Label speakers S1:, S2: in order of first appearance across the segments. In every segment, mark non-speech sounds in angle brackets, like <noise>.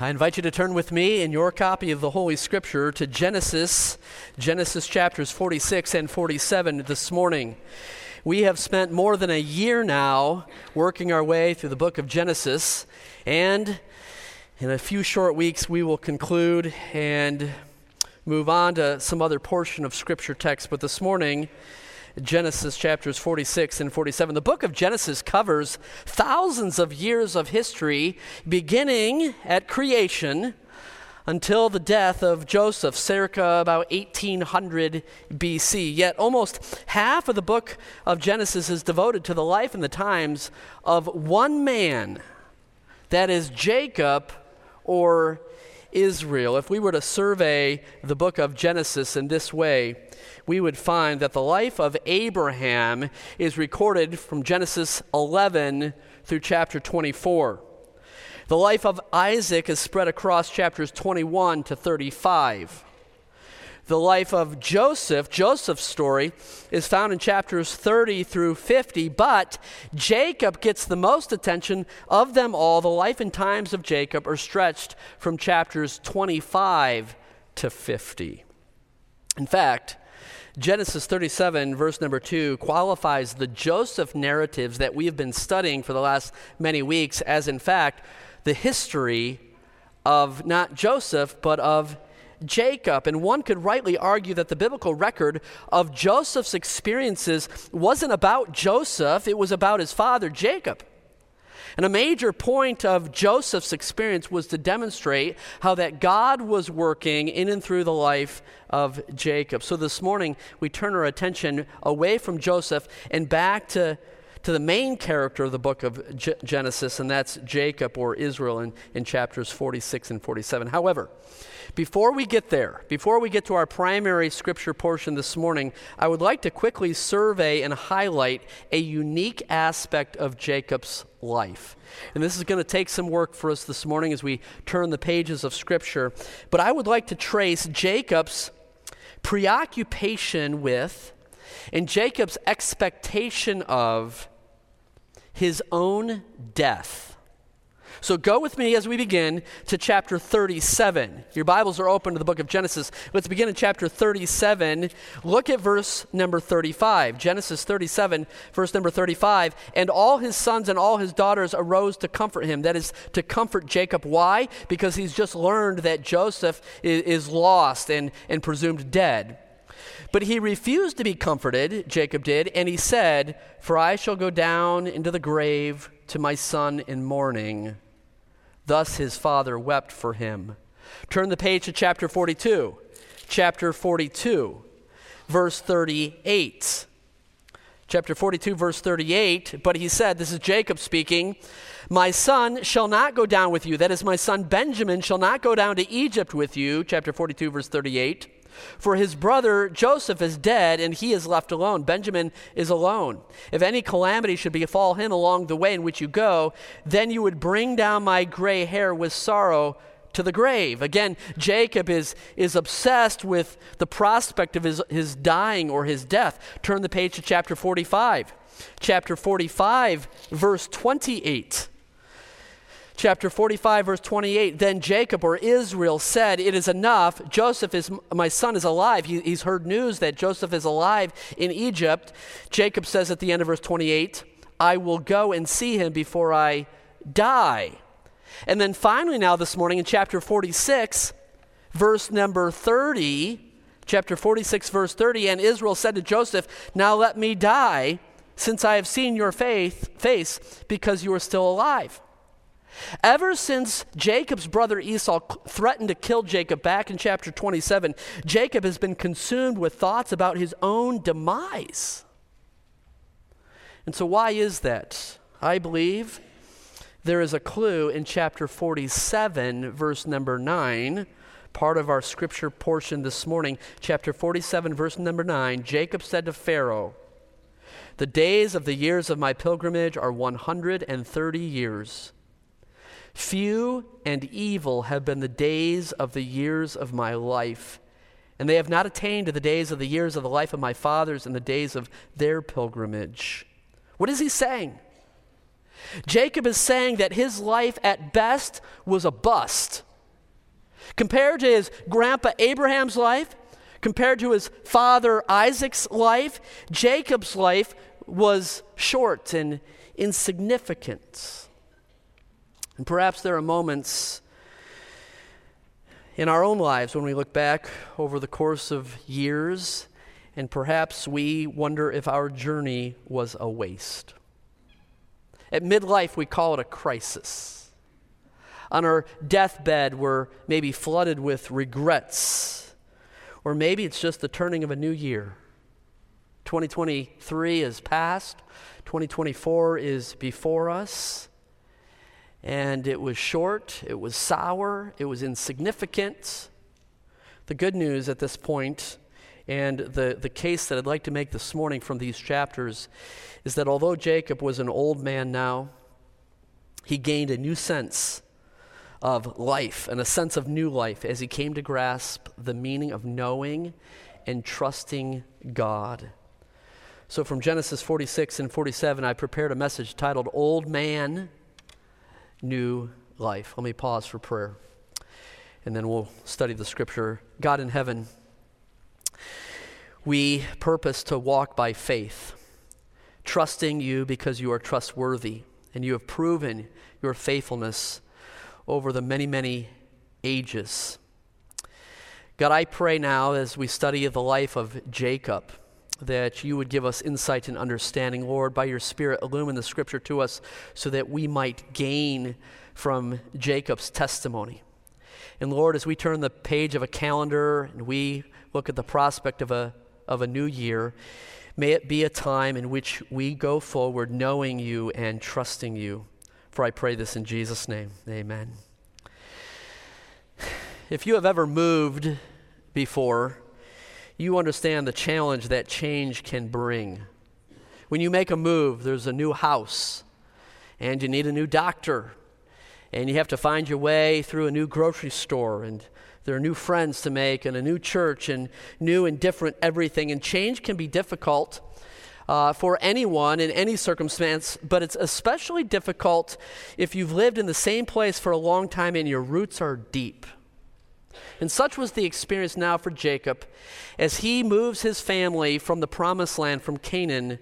S1: I invite you to turn with me in your copy of the Holy Scripture to Genesis, Genesis chapters 46 and 47 this morning. We have spent more than a year now working our way through the book of Genesis, and in a few short weeks we will conclude and move on to some other portion of Scripture text. But this morning, Genesis chapters 46 and 47. The book of Genesis covers thousands of years of history, beginning at creation until the death of Joseph, circa about 1800 BC. Yet almost half of the book of Genesis is devoted to the life and the times of one man, that is Jacob or Israel. If we were to survey the book of Genesis in this way, we would find that the life of Abraham is recorded from Genesis 11 through chapter 24. The life of Isaac is spread across chapters 21 to 35. The life of Joseph, Joseph's story, is found in chapters 30 through 50, but Jacob gets the most attention of them all. The life and times of Jacob are stretched from chapters 25 to 50. In fact, Genesis 37, verse number 2, qualifies the Joseph narratives that we have been studying for the last many weeks as, in fact, the history of not Joseph, but of Jacob. And one could rightly argue that the biblical record of Joseph's experiences wasn't about Joseph, it was about his father, Jacob. And a major point of Joseph's experience was to demonstrate how that God was working in and through the life of Jacob. So this morning, we turn our attention away from Joseph and back to, to the main character of the book of G- Genesis, and that's Jacob or Israel in, in chapters 46 and 47. However, before we get there, before we get to our primary scripture portion this morning, I would like to quickly survey and highlight a unique aspect of Jacob's life. And this is going to take some work for us this morning as we turn the pages of scripture. But I would like to trace Jacob's preoccupation with and Jacob's expectation of his own death. So go with me as we begin to chapter 37. Your Bibles are open to the book of Genesis. Let's begin in chapter 37. Look at verse number 35. Genesis 37, verse number 35. And all his sons and all his daughters arose to comfort him. That is, to comfort Jacob. Why? Because he's just learned that Joseph is, lost and, and presumed dead. But he refused to be comforted, Jacob did, and he said, For I shall go down into the grave to my son in mourning. Thus his father wept for him. Turn the page to chapter 42. Chapter 42, verse 38. Chapter 42, verse 38. But he said, This is Jacob speaking, My son shall not go down with you. That is, my son Benjamin shall not go down to Egypt with you. Chapter 42, verse 38. For his brother Joseph is dead, and he is left alone. Benjamin is alone. If any calamity should befall him along the way in which you go, then you would bring down my gray hair with sorrow to the grave. Again, Jacob is, is obsessed with the prospect of his, his dying or his death. Turn the page to chapter 45. Chapter 45, verse 28 chapter 45, verse 28, then Jacob or Israel said, It is enough. Joseph is, my son is alive. He, he's heard news that Joseph is alive in Egypt. Jacob says at the end of verse 28, I will go and see him before I die. And then finally, now this morning in chapter 46, verse number 30, chapter 46, verse 30, and Israel said to Joseph, Now let me die, since I have seen your faith, face, because you are still alive. Ever since Jacob's brother Esau threatened to kill Jacob back in chapter 27, Jacob has been consumed with thoughts about his own demise. And so, why is that? I believe there is a clue in chapter 47, verse number 9, part of our scripture portion this morning. Chapter 47, verse number 9 Jacob said to Pharaoh, The days of the years of my pilgrimage are 130 years. Few and evil have been the days of the years of my life, and they have not attained to the days of the years of the life of my fathers and the days of their pilgrimage. What is he saying? Jacob is saying that his life at best was a bust. Compared to his grandpa Abraham's life, compared to his father Isaac's life, Jacob's life was short and insignificant. And perhaps there are moments in our own lives when we look back over the course of years and perhaps we wonder if our journey was a waste. At midlife, we call it a crisis. On our deathbed, we're maybe flooded with regrets. Or maybe it's just the turning of a new year. 2023 is past, 2024 is before us. And it was short, it was sour, it was insignificant. The good news at this point, and the, the case that I'd like to make this morning from these chapters, is that although Jacob was an old man now, he gained a new sense of life and a sense of new life as he came to grasp the meaning of knowing and trusting God. So, from Genesis 46 and 47, I prepared a message titled Old Man, New Life. Let me pause for prayer, and then we'll study the scripture. God in heaven, we purpose to walk by faith trusting you because you are trustworthy and you have proven your faithfulness over the many, many ages. God, I pray now as we study the life of Jacob that you would give us insight and understanding. Lord, by your Spirit, illumine the scripture to us so that we might gain from Jacob's testimony. And Lord, as we turn the page of a calendar and we look at the prospect of a, of a new year, May it be a time in which we go forward knowing you and trusting you. For I pray this in Jesus' name. Amen. <sighs> If you have ever moved before, you understand the challenge that change can bring. When you make a move, there's a new house, and you need a new doctor, and you have to find your way through a new grocery store, and there are new friends to make and a new church and new and different everything. And change can be difficult uh, for anyone in any circumstance, but it's especially difficult if you've lived in the same place for a long time and your roots are deep. And such was the experience now for Jacob as he moves his family from the promised land, from Canaan,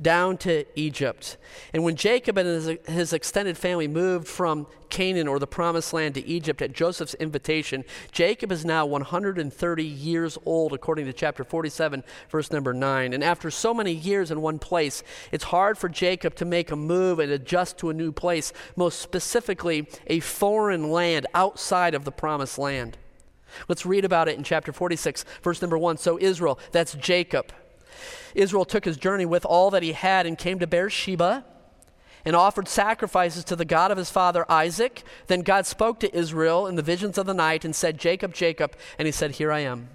S1: down to Egypt. And when Jacob and his, his, extended family moved from Canaan or the promised land to Egypt at Joseph's invitation, Jacob is now 130 years old, according to chapter 47, verse number 9. And after so many years in one place, it's hard for Jacob to make a move and adjust to a new place, most specifically, a foreign land outside of the promised land. Let's read about it in chapter 46, verse number 1. So Israel, that's Jacob Israel took his journey with all that he had and came to Beersheba and offered sacrifices to the God of his father Isaac. Then God spoke to Israel in the visions of the night and said, Jacob, Jacob. And he said, Here I am.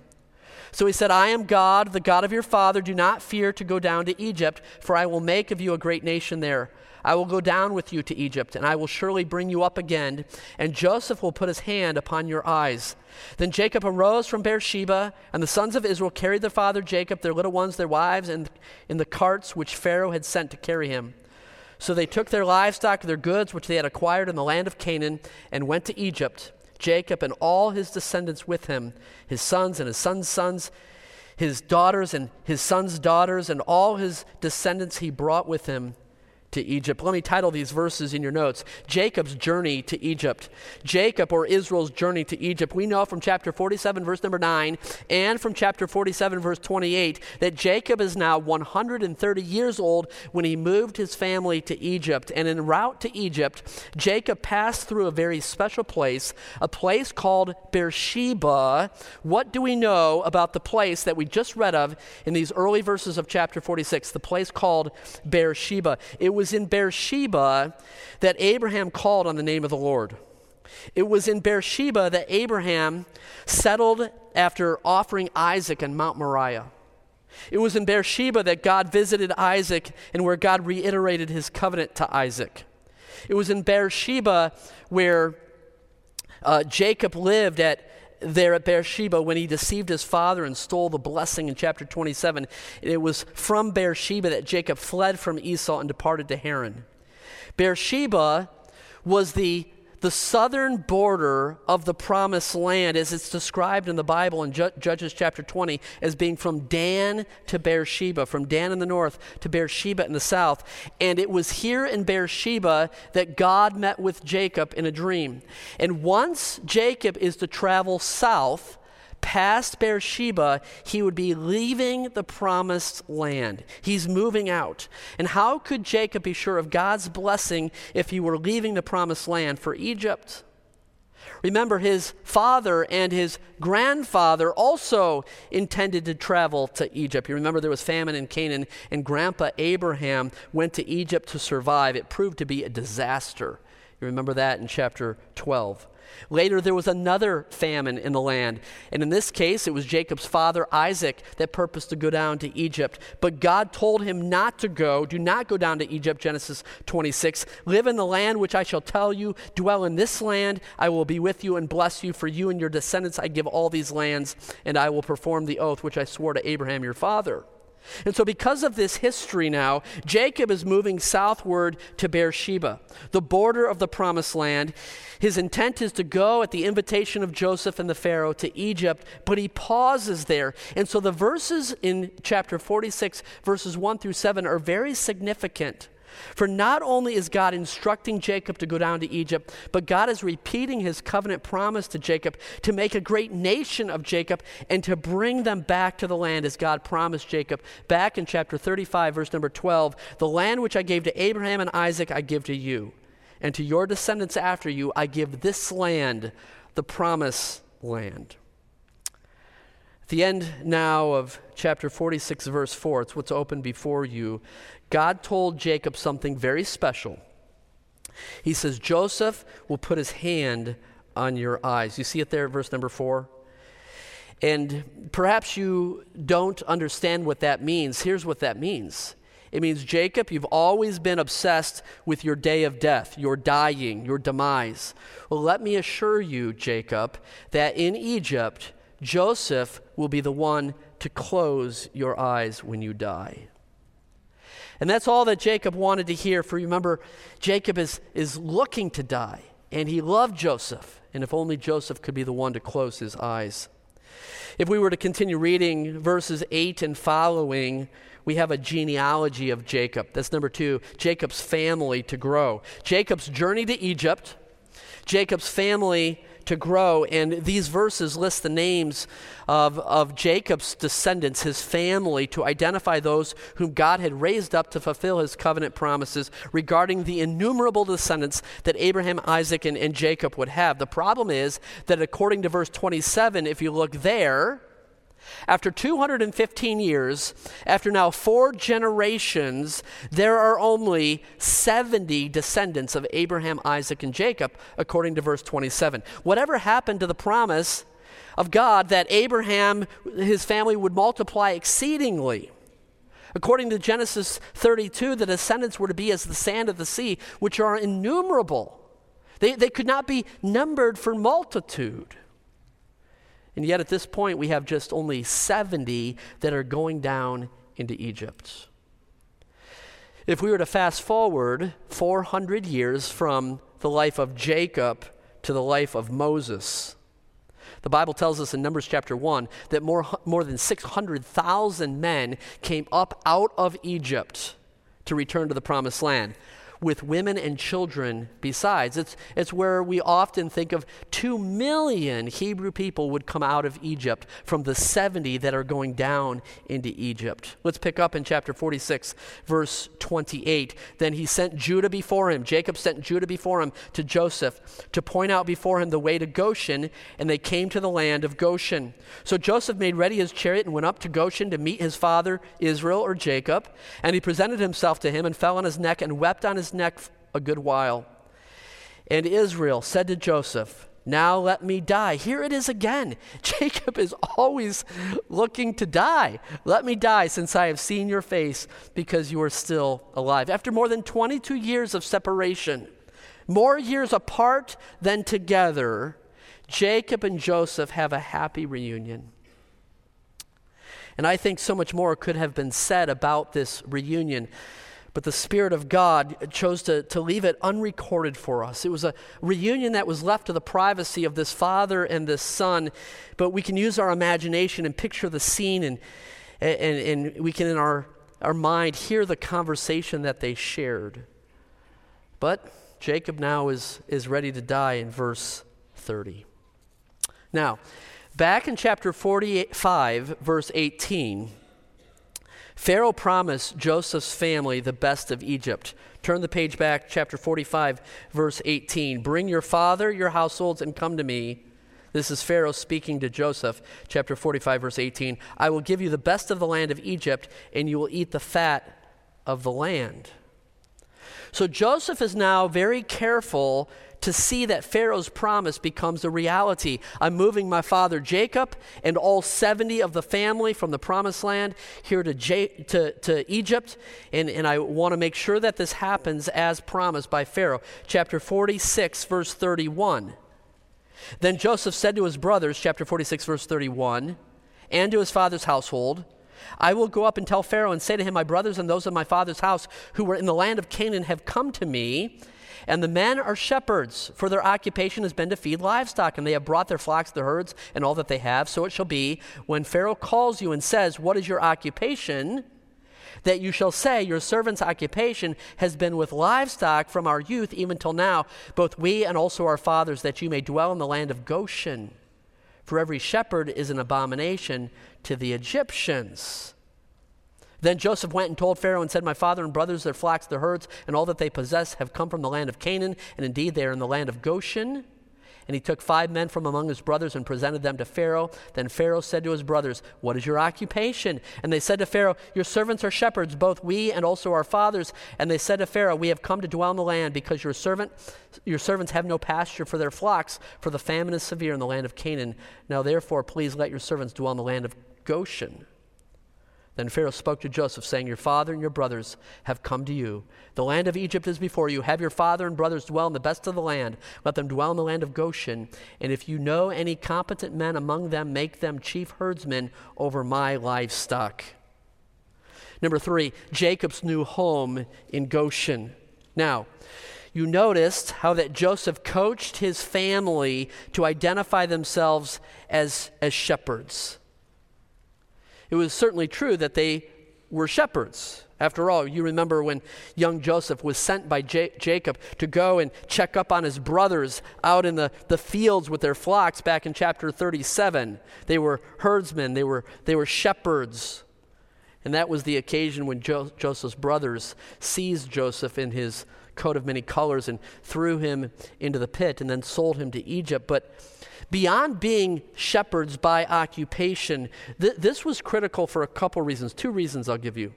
S1: So he said, I am God, the God of your father. Do not fear to go down to Egypt, for I will make of you a great nation there. I will go down with you to Egypt, and I will surely bring you up again, and Joseph will put his hand upon your eyes. Then Jacob arose from Beersheba, and the sons of Israel carried their father Jacob, their little ones, their wives, and in the carts which Pharaoh had sent to carry him. So they took their livestock, their goods which they had acquired in the land of Canaan, and went to Egypt. Jacob and all his descendants with him, his sons and his sons' sons, his daughters and his sons' daughters, and all his descendants he brought with him to Egypt. Let me title these verses in your notes Jacob's journey to Egypt. Jacob or Israel's journey to Egypt. We know from chapter 47, verse number 9, and from chapter 47, verse 28, that Jacob is now 130 years old when he moved his family to Egypt. And en route to Egypt, Jacob passed through a very special place, a place called Beersheba. What do we know about the place that we just read of in these early verses of chapter 46? The place called Beersheba. It was was in Beersheba that Abraham called on the name of the Lord. It was in Beersheba that Abraham settled after offering Isaac on Mount Moriah. It was in Beersheba that God visited Isaac and where God reiterated his covenant to Isaac. It was in Beersheba where uh, Jacob lived at there at Beersheba when he deceived his father and stole the blessing in chapter 27. It was from Beersheba that Jacob fled from Esau and departed to Haran. Beersheba was the, the southern border of the promised land, as it's described in the Bible in Ju- Judges chapter 20, as being from Dan to Beersheba, from Dan in the north to Beersheba in the south. And it was here in Beersheba that God met with Jacob in a dream. And once Jacob is to travel south, past Beersheba, he would be leaving the promised land. He's moving out. And how could Jacob be sure of God's blessing if he were leaving the promised land for Egypt? Remember, his father and his grandfather also intended to travel to Egypt. You remember there was famine in Canaan, and Grandpa Abraham went to Egypt to survive. It proved to be a disaster. You remember that in chapter 12. Later, there was another famine in the land. And in this case, it was Jacob's father, Isaac, that purposed to go down to Egypt. But God told him not to go. Do not go down to Egypt, Genesis 26. Live in the land which I shall tell you. Dwell in this land. I will be with you and bless you. For you and your descendants I give all these lands, and I will perform the oath which I swore to Abraham your father. And so, because of this history now, Jacob is moving southward to Beersheba, the border of the promised land. His intent is to go at the invitation of Joseph and the Pharaoh to Egypt, but he pauses there. And so, the verses in chapter 46, verses 1 through 7, are very significant for not only is God instructing Jacob to go down to Egypt, but God is repeating his covenant promise to Jacob to make a great nation of Jacob and to bring them back to the land as God promised Jacob back in chapter 35, verse number 12 The land which I gave to Abraham and Isaac, I give to you, and to your descendants after you, I give this land, the promised land. The end now of chapter 46, verse 4, it's what's open before you. God told Jacob something very special. He says, Joseph will put his hand on your eyes. You see it there, verse number four? And perhaps you don't understand what that means. Here's what that means it means, Jacob, you've always been obsessed with your day of death, your dying, your demise. Well, let me assure you, Jacob, that in Egypt, Joseph will be the one to close your eyes when you die. And that's all that Jacob wanted to hear. For remember, Jacob is, is looking to die, and he loved Joseph. And if only Joseph could be the one to close his eyes. If we were to continue reading verses 8 and following, we have a genealogy of Jacob. That's number two Jacob's family to grow. Jacob's journey to Egypt, Jacob's family to grow. And these verses list the names of, of Jacob's descendants, his family, to identify those whom God had raised up to fulfill his covenant promises regarding the innumerable descendants that Abraham, Isaac, and, and Jacob would have. The problem is that according to verse 27, if you look there, after 215 years, after now four generations, there are only 70 descendants of Abraham, Isaac, and Jacob, according to verse 27. Whatever happened to the promise of God that Abraham, his family, would multiply exceedingly? According to Genesis 32, the descendants were to be as the sand of the sea, which are innumerable. They, they could not be numbered for multitude. And yet, at this point, we have just only 70 that are going down into Egypt. If we were to fast forward 400 years from the life of Jacob to the life of Moses, the Bible tells us in Numbers chapter 1 that more, more than 600,000 men came up out of Egypt to return to the promised land with women and children besides. It's, it's where we often think of two million Hebrew people would come out of Egypt from the 70 that are going down into Egypt. Let's pick up in chapter 46, verse 28. Then he sent Judah before him. Jacob sent Judah before him to Joseph to point out before him the way to Goshen, and they came to the land of Goshen. So Joseph made ready his chariot and went up to Goshen to meet his father Israel or Jacob, and he presented himself to him and fell on his neck and wept on his neck a good while. And Israel said to Joseph, Now let me die. Here it is again. <laughs> Jacob is always looking to die. Let me die since I have seen your face because you are still alive. After more than 22 years of separation, more years apart than together, Jacob and Joseph have a happy reunion. And I think so much more could have been said about this reunion. But the Spirit of God chose to, to leave it unrecorded for us. It was a reunion that was left to the privacy of this father and this son, but we can use our imagination and picture the scene, and, and, and we can, in our, our mind, hear the conversation that they shared. But Jacob now is, is ready to die in verse 30. Now, back in chapter 45, verse 18, Pharaoh promised Joseph's family the best of Egypt. Turn the page back, chapter 45, verse 18. Bring your father, your households, and come to me. This is Pharaoh speaking to Joseph, chapter 45, verse 18. I will give you the best of the land of Egypt, and you will eat the fat of the land. So Joseph is now very careful to see that Pharaoh's promise becomes a reality. I'm moving my father Jacob and all 70 of the family from the promised land here to, J- to, to Egypt, and, and I want to make sure that this happens as promised by Pharaoh. Chapter 46, verse 31. Then Joseph said to his brothers, chapter 46, verse 31, and to his father's household, I will go up and tell Pharaoh and say to him, My brothers and those of my father's house who were in the land of Canaan have come to me and the men are shepherds, for their occupation has been to feed livestock, and they have brought their flocks, their herds, and all that they have. So it shall be when Pharaoh calls you and says, What is your occupation? that you shall say, Your servant's occupation has been with livestock from our youth even till now, both we and also our fathers, that you may dwell in the land of Goshen. For every shepherd is an abomination to the Egyptians. Then Joseph went and told Pharaoh and said, My father and brothers, their flocks, their herds, and all that they possess have come from the land of Canaan, and indeed they are in the land of Goshen. And he took five men from among his brothers and presented them to Pharaoh. Then Pharaoh said to his brothers, What is your occupation? And they said to Pharaoh, Your servants are shepherds, both we and also our fathers. And they said to Pharaoh, We have come to dwell in the land because your servant your servants have no pasture for their flocks, for the famine is severe in the land of Canaan. Now therefore, please let your servants dwell in the land of Goshen. Then Pharaoh spoke to Joseph, saying, Your father and your brothers have come to you. The land of Egypt is before you. Have your father and brothers dwell in the best of the land. Let them dwell in the land of Goshen. And if you know any competent men among them, make them chief herdsmen over my livestock. Number three, Jacob's new home in Goshen. Now, you noticed how that Joseph coached his family to identify themselves as, as shepherds. It was certainly true that they were shepherds. After all, you remember when young Joseph was sent by J- Jacob to go and check up on his brothers out in the, the fields with their flocks back in chapter 37. They were herdsmen, they were, they were shepherds. And that was the occasion when jo- Joseph's brothers seized Joseph in his coat of many colors and threw him into the pit and then sold him to Egypt. But beyond being shepherds by occupation, th- this was critical for a couple reasons. Two reasons I'll give you.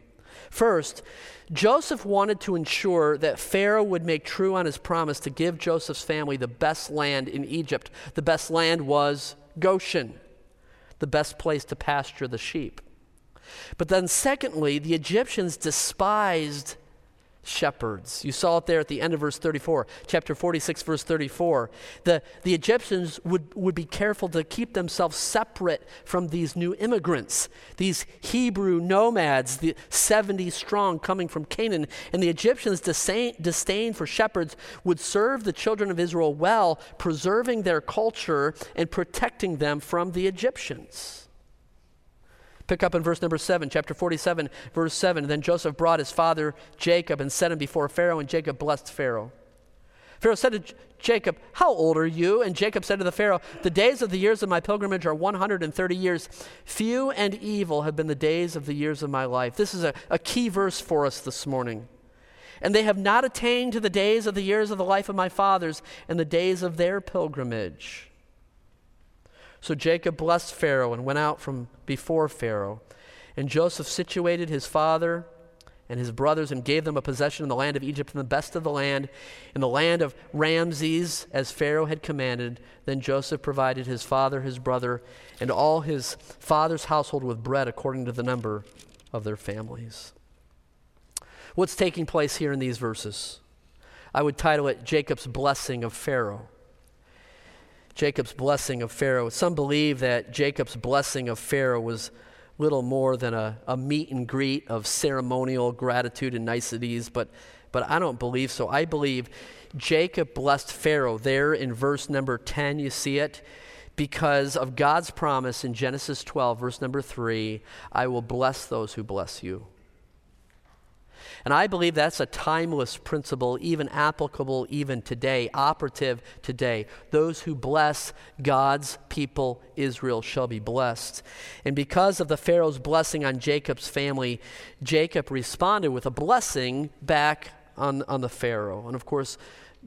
S1: First, Joseph wanted to ensure that Pharaoh would make true on his promise to give Joseph's family the best land in Egypt. The best land was Goshen, the best place to pasture the sheep. But then, secondly, the Egyptians despised shepherds. You saw it there at the end of verse 34, chapter 46, verse 34. The, the Egyptians would, would be careful to keep themselves separate from these new immigrants, these Hebrew nomads, the 70 strong coming from Canaan. And the Egyptians' disdain, disdain for shepherds would serve the children of Israel well, preserving their culture and protecting them from the Egyptians. Pick up in verse number 7, chapter 47, verse 7. Then Joseph brought his father Jacob and set him before Pharaoh, and Jacob blessed Pharaoh. Pharaoh said to Jacob, How old are you? And Jacob said to the Pharaoh, The days of the years of my pilgrimage are 130 years. Few and evil have been the days of the years of my life. This is a, a key verse for us this morning. And they have not attained to the days of the years of the life of my fathers and the days of their pilgrimage. So Jacob blessed Pharaoh and went out from before Pharaoh. And Joseph situated his father and his brothers and gave them a possession in the land of Egypt in the best of the land, in the land of Ramses, as Pharaoh had commanded. Then Joseph provided his father, his brother, and all his father's household with bread according to the number of their families. What's taking place here in these verses? I would title it Jacob's blessing of Pharaoh. Jacob's blessing of Pharaoh. Some believe that Jacob's blessing of Pharaoh was little more than a, a meet and greet of ceremonial gratitude and niceties, but, but I don't believe so. I believe Jacob blessed Pharaoh. There in verse number 10, you see it. Because of God's promise in Genesis 12, verse number 3 I will bless those who bless you. And I believe that's a timeless principle, even applicable even today, operative today. Those who bless God's people, Israel, shall be blessed. And because of the Pharaoh's blessing on Jacob's family, Jacob responded with a blessing back on, on the Pharaoh. And of course,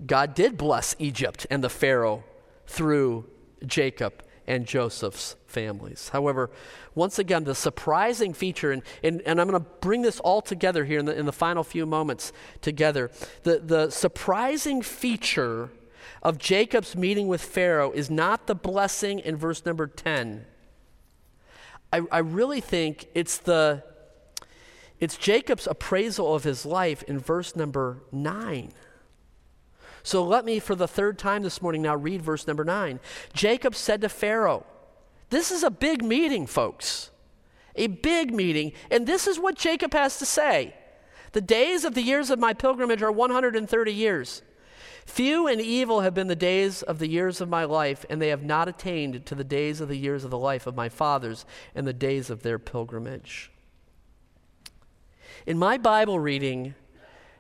S1: God did bless Egypt and the Pharaoh through Jacob and Joseph's families. However, once again, the surprising feature, and, and, and I'm going to bring this all together here in the, in the final few moments together. The, the surprising feature of Jacob's meeting with Pharaoh is not the blessing in verse number 10. I, I really think it's the it's Jacob's appraisal of his life in verse number 9. So let me, for the third time this morning, now read verse number nine. Jacob said to Pharaoh, This is a big meeting, folks. A big meeting. And this is what Jacob has to say The days of the years of my pilgrimage are 130 years. Few and evil have been the days of the years of my life, and they have not attained to the days of the years of the life of my fathers and the days of their pilgrimage. In my Bible reading,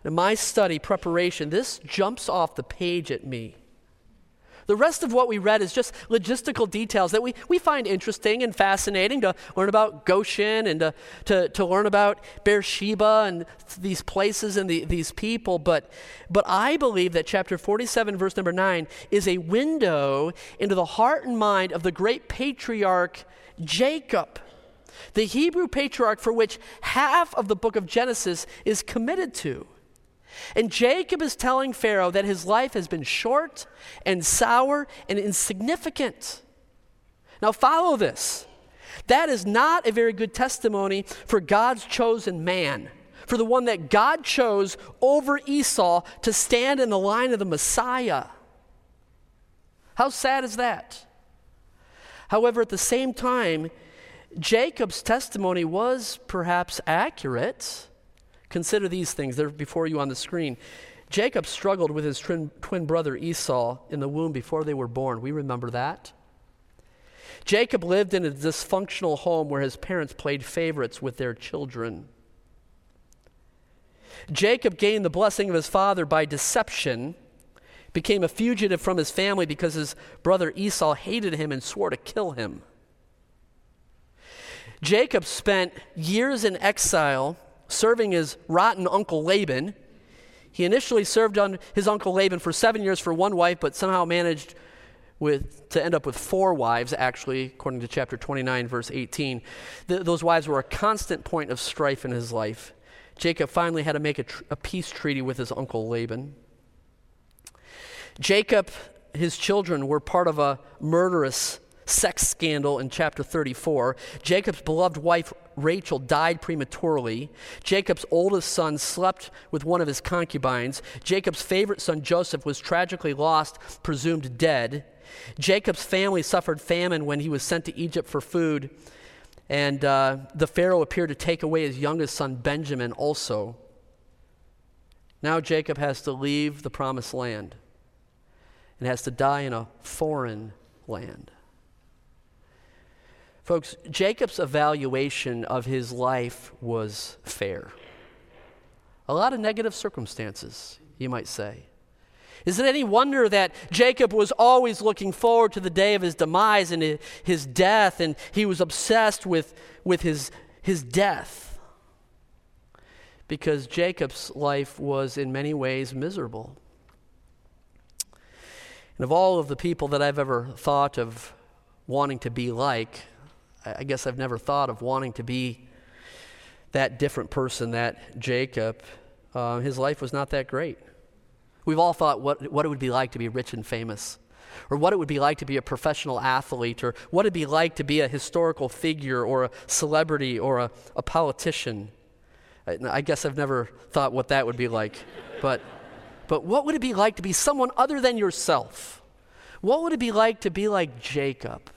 S1: in my study preparation, this jumps off the page at me. The rest of what we read is just logistical details that we, we find interesting and fascinating to learn about Goshen and to, to, to learn about Beersheba and these places and the, these people. But, but I believe that chapter 47, verse number 9, is a window into the heart and mind of the great patriarch Jacob, the Hebrew patriarch for which half of the book of Genesis is committed to. And Jacob is telling Pharaoh that his life has been short and sour and insignificant. Now, follow this. That is not a very good testimony for God's chosen man, for the one that God chose over Esau to stand in the line of the Messiah. How sad is that? However, at the same time, Jacob's testimony was perhaps accurate. Consider these things. They're before you on the screen. Jacob struggled with his twin, twin brother Esau in the womb before they were born. We remember that. Jacob lived in a dysfunctional home where his parents played favorites with their children. Jacob gained the blessing of his father by deception, became a fugitive from his family because his brother Esau hated him and swore to kill him. Jacob spent years in exile serving his rotten uncle Laban. He initially served on his uncle Laban for seven years for one wife, but somehow managed with, to end up with four wives, actually, according to chapter 29, verse 18. Th- those wives were a constant point of strife in his life. Jacob finally had to make a, tr- a peace treaty with his uncle Laban. Jacob, his children, were part of a murderous sex scandal in chapter 34. Jacob's beloved wife Rachel died prematurely. Jacob's oldest son slept with one of his concubines. Jacob's favorite son Joseph was tragically lost, presumed dead. Jacob's family suffered famine when he was sent to Egypt for food. And uh, the Pharaoh appeared to take away his youngest son Benjamin also. Now Jacob has to leave the promised land and has to die in a foreign land. Folks, Jacob's evaluation of his life was fair. A lot of negative circumstances, you might say. Is it any wonder that Jacob was always looking forward to the day of his demise and his death, and he was obsessed with, with his, his death? Because Jacob's life was in many ways miserable. And of all of the people that I've ever thought of wanting to be like, I guess I've never thought of wanting to be that different person, that Jacob. Uh, his life was not that great. We've all thought what, what it would be like to be rich and famous, or what it would be like to be a professional athlete, or what it'd be like to be a historical figure, or a celebrity, or a, a politician. I, I guess I've never thought what that would be like. <laughs> But, but what would it be like to be someone other than yourself? What would it be like to be like Jacob?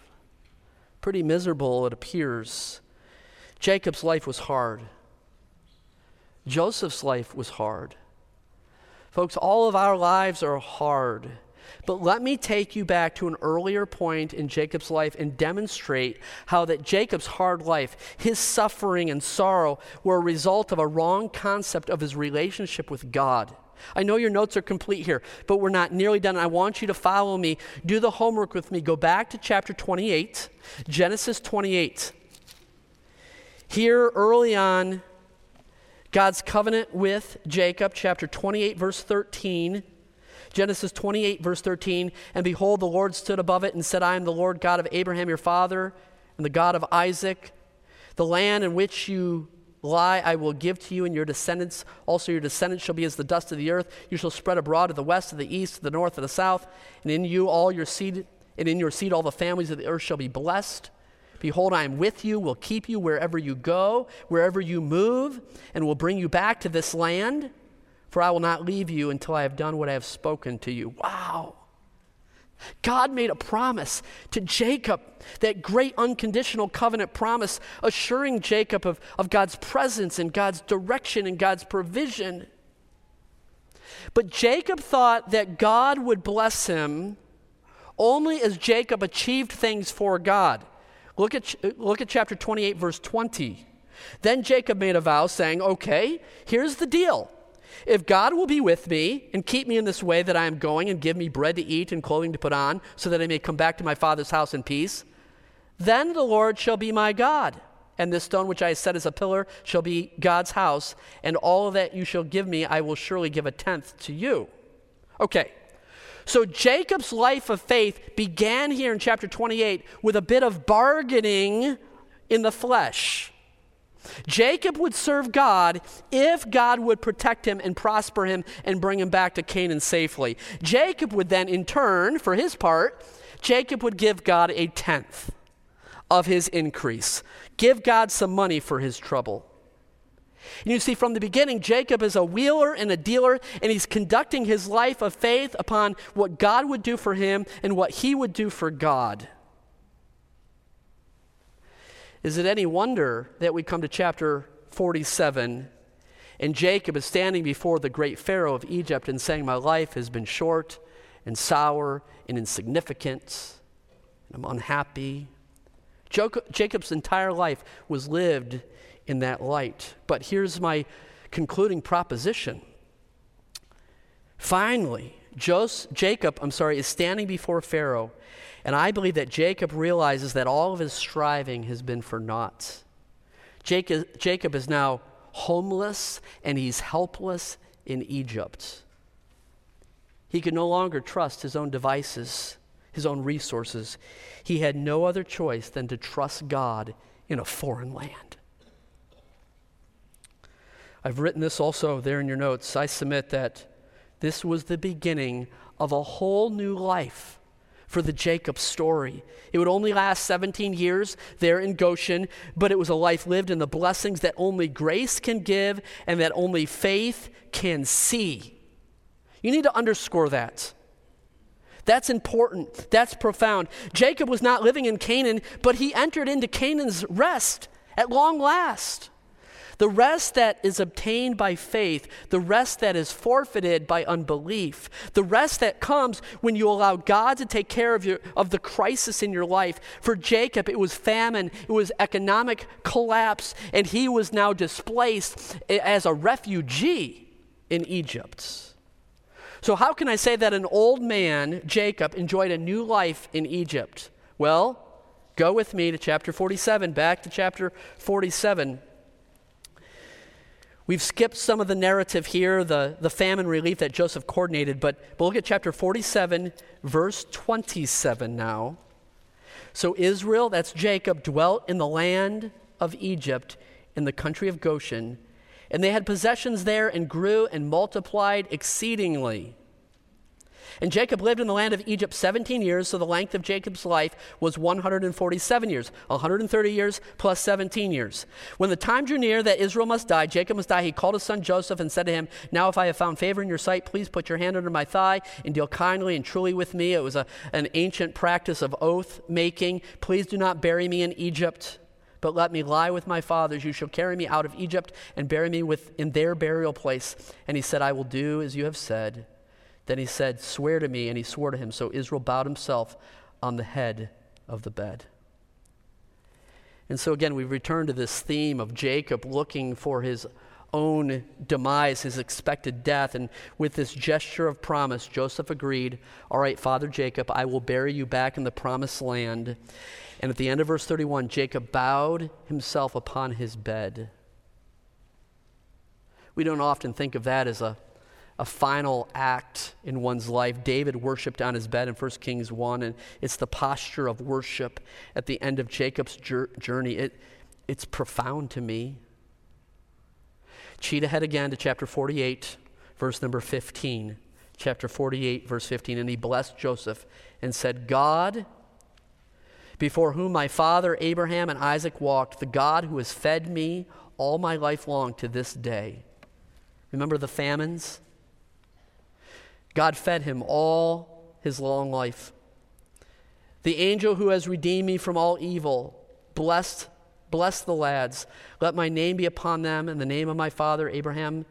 S1: Pretty miserable, it appears. Jacob's life was hard. Joseph's life was hard. Folks, all of our lives are hard. But let me take you back to an earlier point in Jacob's life and demonstrate how that Jacob's hard life, his suffering and sorrow, were a result of a wrong concept of his relationship with God. I know your notes are complete here, but we're not nearly done. I want you to follow me. Do the homework with me. Go back to chapter 28, Genesis 28. Here, early on, God's covenant with Jacob, chapter 28, verse 13. Genesis 28, verse 13. And behold, the Lord stood above it and said, I am the Lord God of Abraham your father, and the God of Isaac. The land in which you lie I will give to you and your descendants. Also, your descendants shall be as the dust of the earth. You shall spread abroad to the west, to the east, to the north, to the south. And in you all your seed, and in your seed all the families of the earth shall be blessed. Behold, I am with you, will keep you wherever you go, wherever you move, and will bring you back to this land, for I will not leave you until I have done what I have spoken to you. Wow. God made a promise to Jacob, that great unconditional covenant promise, assuring Jacob of, of God's presence and God's direction and God's provision. But Jacob thought that God would bless him only as Jacob achieved things for God. Look at, look at chapter 28, verse 20. Then Jacob made a vow, saying, Okay, here's the deal. If God will be with me and keep me in this way that I am going and give me bread to eat and clothing to put on, so that I may come back to my father's house in peace, then the Lord shall be my God. And this stone which I set as a pillar shall be God's house, and all that you shall give me, I will surely give a tenth to you. Okay, so Jacob's life of faith began here in chapter 28 with a bit of bargaining in the flesh. Jacob would serve God if God would protect him and prosper him and bring him back to Canaan safely. Jacob would then, in turn, for his part, Jacob would give God a tenth of his increase, give God some money for his trouble. And you see, from the beginning, Jacob is a wheeler and a dealer, and he's conducting his life of faith upon what God would do for him and what he would do for God. Is it any wonder that we come to chapter 47 and Jacob is standing before the great Pharaoh of Egypt and saying, My life has been short and sour and insignificant, and I'm unhappy. Jacob's entire life was lived in that light. But here's my concluding proposition. Finally, Joseph, Jacob, I'm sorry, is standing before Pharaoh, and I believe that Jacob realizes that all of his striving has been for naught. Jacob, Jacob is now homeless and he's helpless in Egypt. He could no longer trust his own devices, his own resources. He had no other choice than to trust God in a foreign land. I've written this also there in your notes. I submit that this was the beginning of a whole new life for the Jacob story. It would only last 17 years there in Goshen, but it was a life lived in the blessings that only grace can give and that only faith can see. You need to underscore that. That's important. That's profound. Jacob was not living in Canaan, but he entered into Canaan's rest at long last. The rest that is obtained by faith, the rest that is forfeited by unbelief, the rest that comes when you allow God to take care of, your, of the crisis in your life. For Jacob, it was famine, it was economic collapse, and he was now displaced as a refugee in Egypt. So, how can I say that an old man, Jacob, enjoyed a new life in Egypt? Well, go with me to chapter 47, back to chapter 47. We've skipped some of the narrative here, the, the famine relief that Joseph coordinated, but, but look at chapter 47, verse 27 now. So Israel, that's Jacob, dwelt in the land of Egypt in the country of Goshen, and they had possessions there and grew and multiplied exceedingly. And Jacob lived in the land of Egypt 17 years, so the length of Jacob's life was 147 years, 130 years plus 17 years. When the time drew near that Israel must die, Jacob must die, he called his son Joseph and said to him, Now, if I have found favor in your sight, please put your hand under my thigh and deal kindly and truly with me. It was a, an ancient practice of oath making. Please do not bury me in Egypt. but let me lie with my fathers. You shall carry me out of Egypt and bury me with, in their burial place. And he said, I will do as you have said. Then he said, Swear to me. And he swore to him. So Israel bowed himself on the head of the bed. And so again, we return to this theme of Jacob looking for his own demise, his expected death. And with this gesture of promise, Joseph agreed, All right, Father Jacob, I will bury you back in the promised land. And at the end of verse 31, Jacob bowed himself upon his bed. We don't often think of that as a, a final act in one's life. David worshiped on his bed in 1 Kings 1, and it's the posture of worship at the end of Jacob's journey. It, it's profound to me. Cheat ahead again to chapter 48, verse number 15. Chapter 48, verse 15. And he blessed Joseph and said, God, before whom my father Abraham and Isaac walked, the God who has fed me all my life long to this day. Remember the famines? God fed him all his long life. The angel who has redeemed me from all evil, blessed Bless the lads. Let my name be upon them and the name of my father Abraham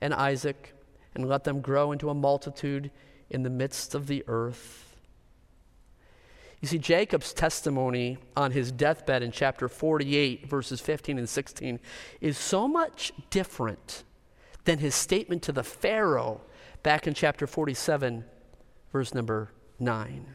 S1: and Isaac, and let them grow into a multitude in the midst of the earth. You see, Jacob's testimony on his deathbed in chapter 48, verses 15 and 16, is so much different than his statement to the Pharaoh back in chapter 47, verse number 9.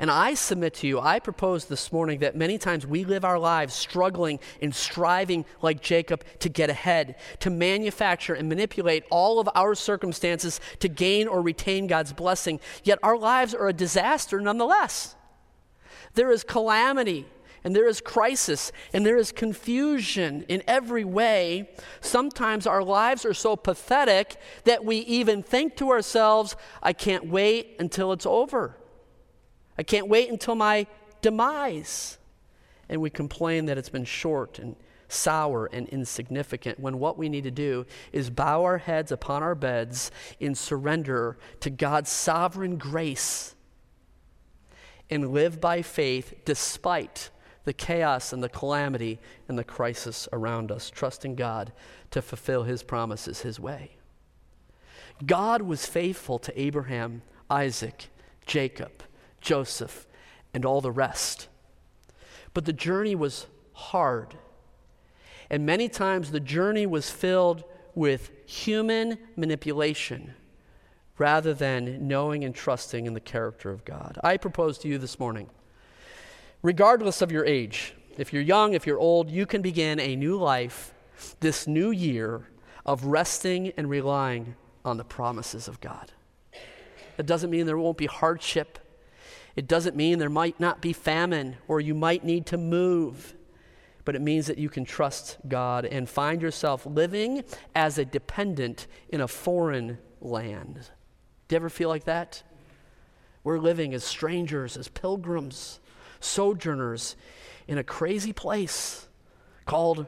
S1: And I submit to you, I propose this morning that many times we live our lives struggling and striving like Jacob to get ahead, to manufacture and manipulate all of our circumstances to gain or retain God's blessing. Yet our lives are a disaster nonetheless. There is calamity and there is crisis and there is confusion in every way. Sometimes our lives are so pathetic that we even think to ourselves, I can't wait until it's over. I can't wait until my demise. And we complain that it's been short and sour and insignificant when what we need to do is bow our heads upon our beds in surrender to God's sovereign grace and live by faith despite the chaos and the calamity and the crisis around us, trusting God to fulfill his promises his way. God was faithful to Abraham, Isaac, Jacob. Joseph, and all the rest. But the journey was hard. And many times the journey was filled with human manipulation rather than knowing and trusting in the character of God. I propose to you this morning, regardless of your age, if you're young, if you're old, you can begin a new life this new year of resting and relying on the promises of God. It doesn't mean there won't be hardship. It doesn't mean there might not be famine or you might need to move, but it means that you can trust God and find yourself living as a dependent in a foreign land. Do you ever feel like that? We're living as strangers, as pilgrims, sojourners in a crazy place called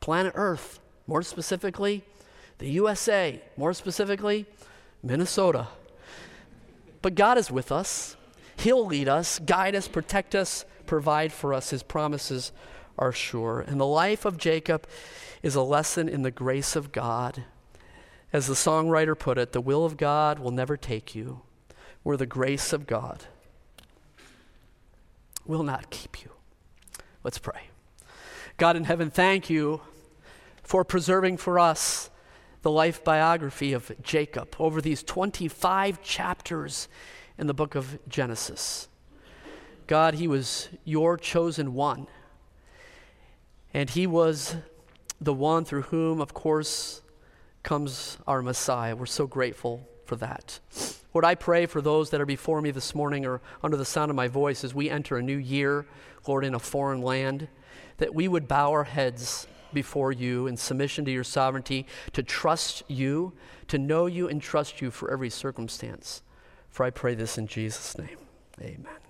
S1: planet Earth. More specifically, the USA. More specifically, Minnesota. But God is with us. He'll lead us, guide us, protect us, provide for us. His promises are sure. And the life of Jacob is a lesson in the grace of God. As the songwriter put it, the will of God will never take you, where the grace of God will not keep you. Let's pray. God in heaven, thank you for preserving for us the life biography of Jacob over these 25 chapters in the book of Genesis. God, He was your chosen one. And He was the one through whom, of course, comes our Messiah. We're so grateful for that. Lord, I pray for those that are before me this morning or under the sound of my voice as we enter a new year, Lord, in a foreign land, that we would bow our heads before you in submission to your sovereignty, to trust you, to know you and trust you for every circumstance. For I pray this in Jesus' name. Amen.